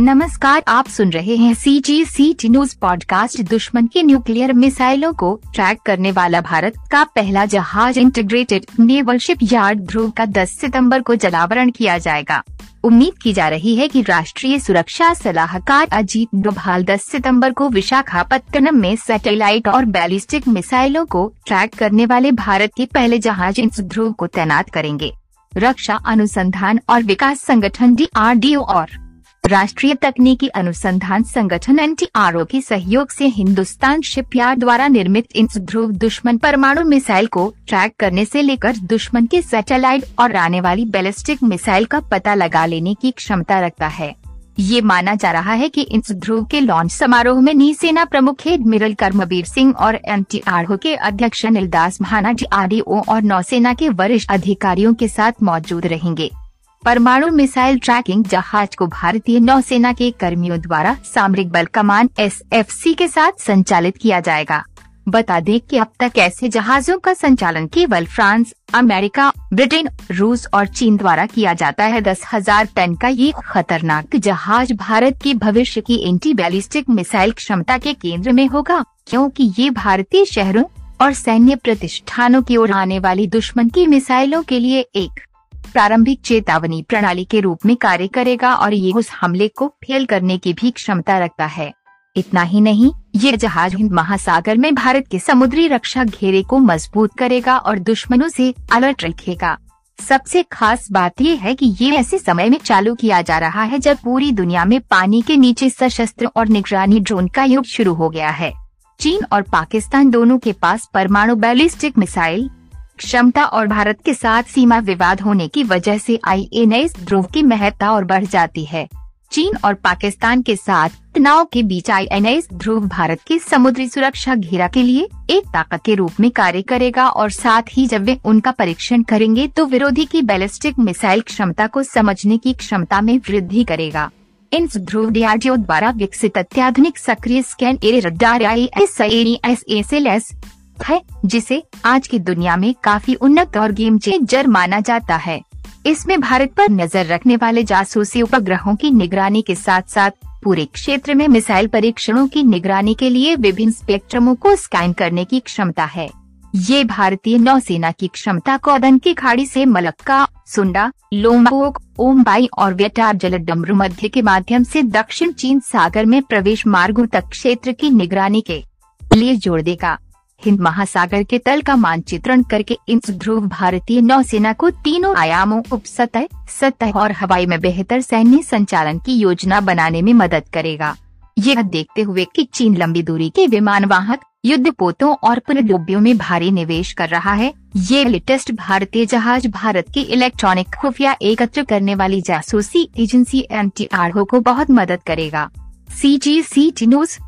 नमस्कार, आप सुन रहे हैं C G C T news podcast दुश्मन की न्यूक्लियर मिसाइलों को ट्रैक करने वाला भारत का पहला जहाज़ integrated naval ship yard Dhruv का 10 सितंबर को जलावरण किया जाएगा। उम्मीद की जा रही है कि राष्ट्रीय सुरक्षा सलाहकार अजीत डोभाल 10 सितंबर को विशाखापत्तनम में सैटेलाइट और बैलिस्टिक मिसाइलों को ट्रैक करने वाले भारत के पहले जहाज़ इंस ध्रुव को तैनात करेंगे। रक्षा अनुसंधान और विकास संगठन डी और राष्ट्रीय तकनीकी अनुसंधान संगठन एनटीआरओ के सहयोग से हिंदुस्तान शिपयार्ड द्वारा निर्मित इन ध्रुव दुश्मन परमाणु मिसाइल को ट्रैक करने से लेकर दुश्मन के सैटेलाइट और आने वाली बैलिस्टिक मिसाइल का पता लगा लेने की क्षमता रखता है। ये माना जा रहा है कि इन ध्रुव के लॉन्च समारोह में नी सेना प्रमुख एडमिरल कर्मवीर सिंह और एनटीआरओ के अध्यक्ष अनिल दास भाना डी और नौसेना के वरिष्ठ अधिकारियों के साथ मौजूद रहेंगे। परमाणु मिसाइल ट्रैकिंग जहाज़ को भारतीय नौसेना के कर्मियों द्वारा सामरिक बल कमान एसएफसी के साथ संचालित किया जाएगा। बता दें कि अब तक ऐसे जहाजों का संचालन केवल फ्रांस, अमेरिका, ब्रिटेन, रूस और चीन द्वारा किया जाता है। दस हज़ार टन का ये खतरनाक जहाज़ भारत के भविष्य की एंटी बैलिस्टिक मिसाइल क्षमता के केंद्र में होगा, क्योंकि ये भारतीय शहरों और सैन्य प्रतिष्ठानों की ओर आने वाली दुश्मन की मिसाइलों के लिए एक प्रारंभिक चेतावनी प्रणाली के रूप में कार्य करेगा और ये उस हमले को फेल करने की भी क्षमता रखता है। इतना ही नहीं, ये जहाज़ हिंद महासागर में भारत के समुद्री रक्षा घेरे को मज़बूत करेगा और दुश्मनों से अलर्ट रखेगा। सबसे खास बात ये है कि ये ऐसे समय में चालू किया जा रहा है जब पूरी दुनिया में पानी के नीचे सशस्त्र और निगरानी ड्रोन का युग शुरू हो गया है। चीन और पाकिस्तान दोनों के पास परमाणु बैलिस्टिक मिसाइल क्षमता और भारत के साथ सीमा विवाद होने की वजह से एस ध्रुव की महत्ता और बढ़ जाती है। चीन और पाकिस्तान के साथ तनाव के बीच I N S Dhruv Bharat के समुद्री सुरक्षा घेरा के लिए एक ताकत के रूप में कार्य करेगा और साथ ही जब वे उनका परीक्षण करेंगे तो विरोधी की बैलिस्टिक मिसाइल क्षमता को समझने की क्षमता में वृद्धि करेगा। इन ध्रुव डीआरडीओ द्वारा विकसित अत्याधुनिक सक्रिय scan array radar I S S S है, जिसे आज की दुनिया में काफ़ी उन्नत और गेम चेंजर माना जाता है। इसमें भारत पर नज़र रखने वाले जासूसी उपग्रहों की निगरानी के साथ साथ पूरे क्षेत्र में मिसाइल परीक्षणों की निगरानी के लिए विभिन्न स्पेक्ट्रमों को स्कैन करने की क्षमता है। ये भारतीय नौसेना की क्षमता को अदन की खाड़ी से मलक्का, सुंडा लोमबोक ओमबाई और वेटार जलडमरू मध्य के माध्यम से दक्षिण चीन सागर में प्रवेश मार्गों तक क्षेत्र की निगरानी के लिए जोड़ देगा। हिंद महासागर के तल का मानचित्रण करके इन ध्रुव भारतीय नौसेना को तीनों आयामों उप सतह सतह और हवाई में बेहतर सैन्य संचालन की योजना बनाने में मदद करेगा। यह देखते हुए कि चीन लंबी दूरी के विमान वाहक युद्ध पोतों और पनडुब्बियों में भारी निवेश कर रहा है। ये लेटेस्ट भारतीय जहाज़ भारत की इलेक्ट्रॉनिक खुफिया एकत्र करने वाली जासूसी एजेंसी एन को बहुत मदद करेगा। सी जी सी टी न्यूज़